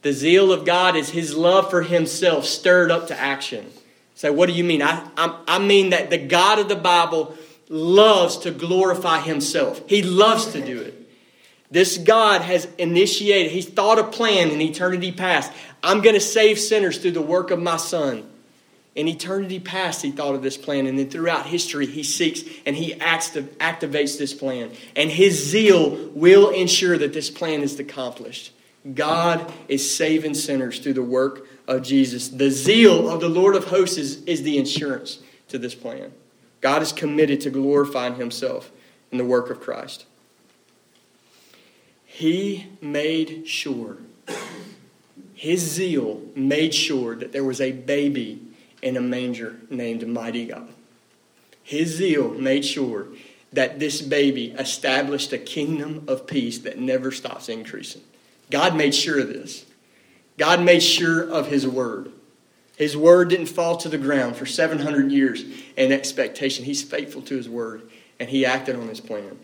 The zeal of God is His love for Himself stirred up to action. Say, so what do you mean? I, I, I mean that the God of the Bible loves to glorify Himself, He loves to do it. This God has initiated, He's thought a plan in eternity past. I'm going to save sinners through the work of my Son. In eternity past, He thought of this plan, and then throughout history, He seeks and He activates this plan. And His zeal will ensure that this plan is accomplished. God is saving sinners through the work of Jesus. The zeal of the Lord of hosts is, is the insurance to this plan. God is committed to glorifying Himself in the work of Christ. He made sure, his zeal made sure that there was a baby in a manger named Mighty God. His zeal made sure that this baby established a kingdom of peace that never stops increasing. God made sure of this. God made sure of his word. His word didn't fall to the ground for 700 years in expectation. He's faithful to his word, and he acted on his plan.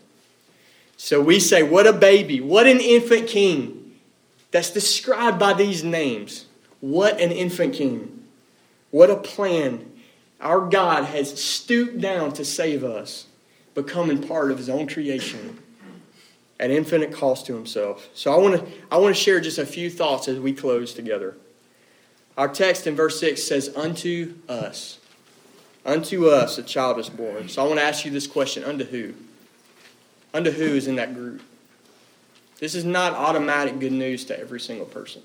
So we say, What a baby, what an infant king that's described by these names. What an infant king. What a plan. Our God has stooped down to save us, becoming part of his own creation at infinite cost to himself. So I want to I want to share just a few thoughts as we close together. Our text in verse 6 says, Unto us. Unto us a child is born. So I want to ask you this question Unto who? Unto who is in that group? This is not automatic good news to every single person.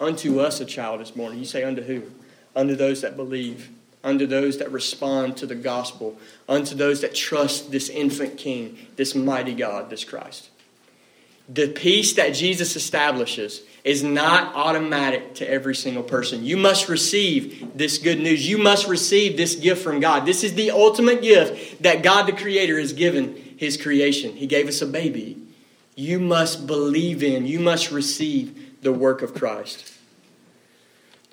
Unto us a child is born. You say, Unto who? Unto those that believe, unto those that respond to the gospel, unto those that trust this infant king, this mighty God, this Christ. The peace that Jesus establishes is not automatic to every single person. You must receive this good news. You must receive this gift from God. This is the ultimate gift that God the Creator has given His creation. He gave us a baby. You must believe in, you must receive the work of Christ.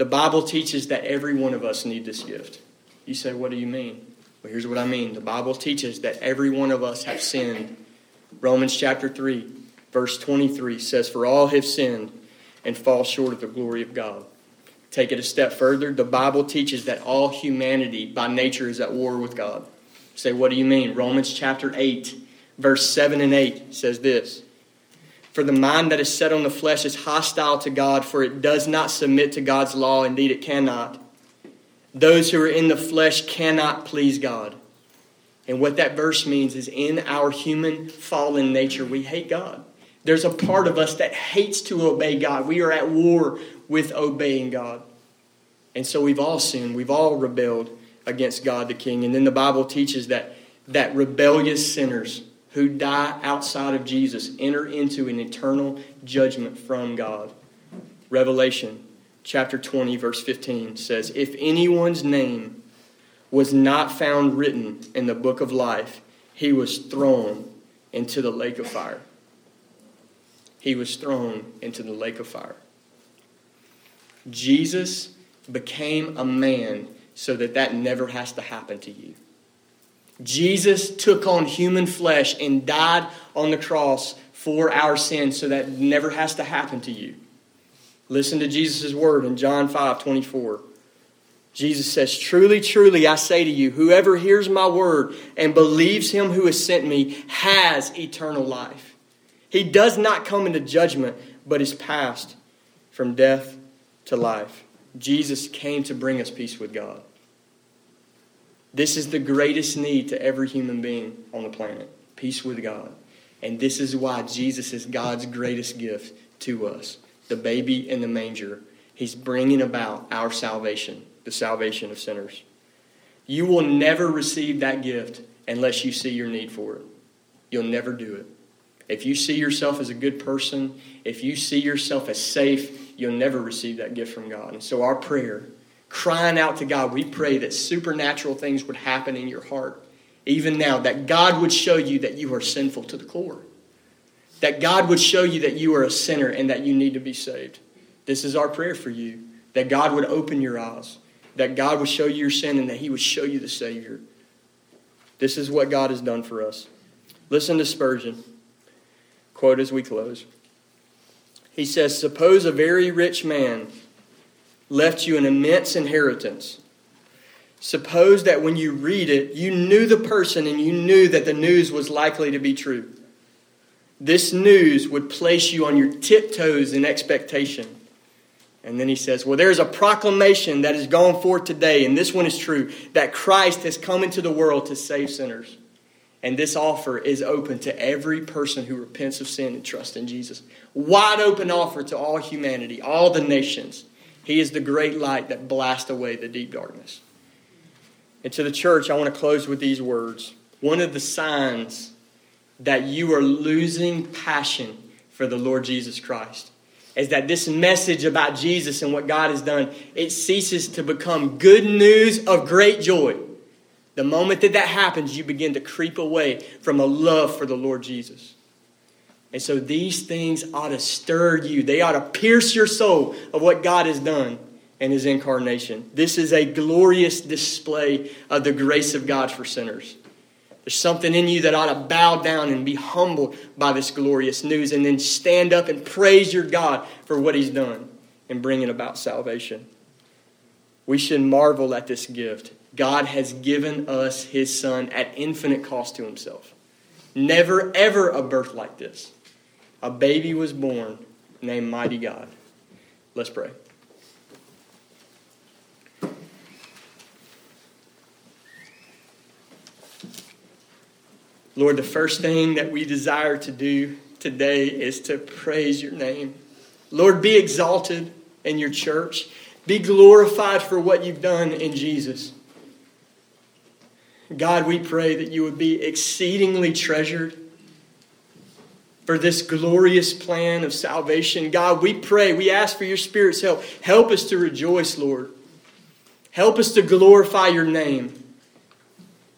The Bible teaches that every one of us need this gift. You say, what do you mean? Well, here's what I mean. The Bible teaches that every one of us have sinned. Romans chapter 3, verse 23 says, For all have sinned and fall short of the glory of God. Take it a step further. The Bible teaches that all humanity by nature is at war with God. Say, what do you mean? Romans chapter 8, verse 7 and 8 says this For the mind that is set on the flesh is hostile to God, for it does not submit to God's law. Indeed, it cannot. Those who are in the flesh cannot please God. And what that verse means is in our human fallen nature, we hate God. There's a part of us that hates to obey God. We are at war with obeying God. And so we've all sinned. We've all rebelled against God the King. And then the Bible teaches that, that rebellious sinners who die outside of Jesus enter into an eternal judgment from God. Revelation chapter 20, verse 15 says, If anyone's name was not found written in the book of life, he was thrown into the lake of fire he was thrown into the lake of fire. Jesus became a man so that that never has to happen to you. Jesus took on human flesh and died on the cross for our sins so that never has to happen to you. Listen to Jesus' word in John 5 24. Jesus says, Truly, truly, I say to you, whoever hears my word and believes him who has sent me has eternal life he does not come into judgment, but is passed from death to life. Jesus came to bring us peace with God. This is the greatest need to every human being on the planet peace with God. And this is why Jesus is God's greatest gift to us the baby in the manger. He's bringing about our salvation, the salvation of sinners. You will never receive that gift unless you see your need for it. You'll never do it. If you see yourself as a good person, if you see yourself as safe, you'll never receive that gift from God. And so, our prayer, crying out to God, we pray that supernatural things would happen in your heart, even now, that God would show you that you are sinful to the core, that God would show you that you are a sinner and that you need to be saved. This is our prayer for you, that God would open your eyes, that God would show you your sin, and that He would show you the Savior. This is what God has done for us. Listen to Spurgeon quote as we close. He says, Suppose a very rich man left you an immense inheritance. Suppose that when you read it, you knew the person and you knew that the news was likely to be true. This news would place you on your tiptoes in expectation. And then he says, Well, there's a proclamation that is gone forth today, and this one is true that Christ has come into the world to save sinners. And this offer is open to every person who repents of sin and trusts in Jesus. Wide open offer to all humanity, all the nations. He is the great light that blasts away the deep darkness. And to the church, I want to close with these words. One of the signs that you are losing passion for the Lord Jesus Christ is that this message about Jesus and what God has done, it ceases to become good news of great joy the moment that that happens, you begin to creep away from a love for the Lord Jesus. And so these things ought to stir you. They ought to pierce your soul of what God has done and his incarnation. This is a glorious display of the grace of God for sinners. There's something in you that ought to bow down and be humbled by this glorious news and then stand up and praise your God for what he's done in bringing about salvation. We should marvel at this gift. God has given us his son at infinite cost to himself. Never, ever a birth like this. A baby was born named Mighty God. Let's pray. Lord, the first thing that we desire to do today is to praise your name. Lord, be exalted in your church. Be glorified for what you've done in Jesus. God, we pray that you would be exceedingly treasured for this glorious plan of salvation. God, we pray, we ask for your Spirit's help. Help us to rejoice, Lord. Help us to glorify your name.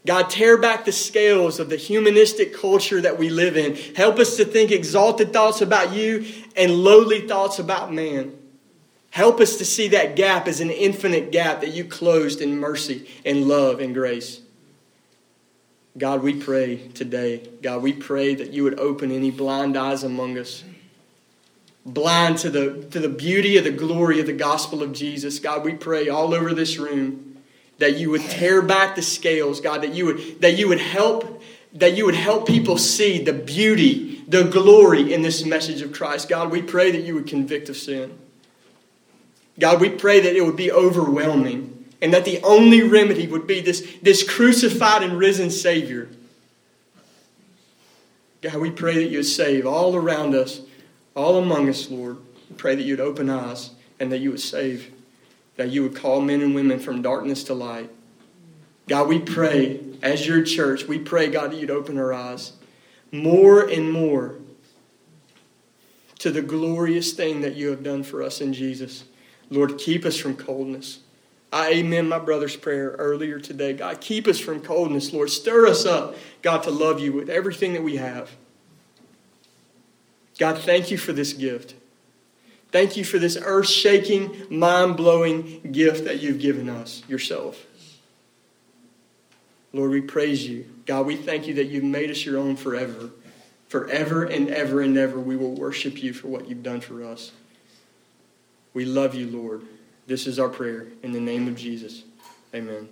God, tear back the scales of the humanistic culture that we live in. Help us to think exalted thoughts about you and lowly thoughts about man. Help us to see that gap as an infinite gap that you closed in mercy and love and grace. God, we pray today, God, we pray that you would open any blind eyes among us. Blind to the, to the beauty of the glory of the gospel of Jesus. God, we pray all over this room that you would tear back the scales, God, that you would, that you would help that you would help people see the beauty, the glory in this message of Christ. God, we pray that you would convict of sin. God, we pray that it would be overwhelming and that the only remedy would be this, this crucified and risen Savior. God, we pray that you would save all around us, all among us, Lord. We pray that you would open eyes and that you would save that you would call men and women from darkness to light. God, we pray as your church, we pray, God, that you'd open our eyes more and more to the glorious thing that you have done for us in Jesus. Lord, keep us from coldness. I amen my brother's prayer earlier today. God, keep us from coldness, Lord. Stir us up, God, to love you with everything that we have. God, thank you for this gift. Thank you for this earth shaking, mind blowing gift that you've given us yourself. Lord, we praise you. God, we thank you that you've made us your own forever. Forever and ever and ever, we will worship you for what you've done for us. We love you, Lord. This is our prayer. In the name of Jesus, amen.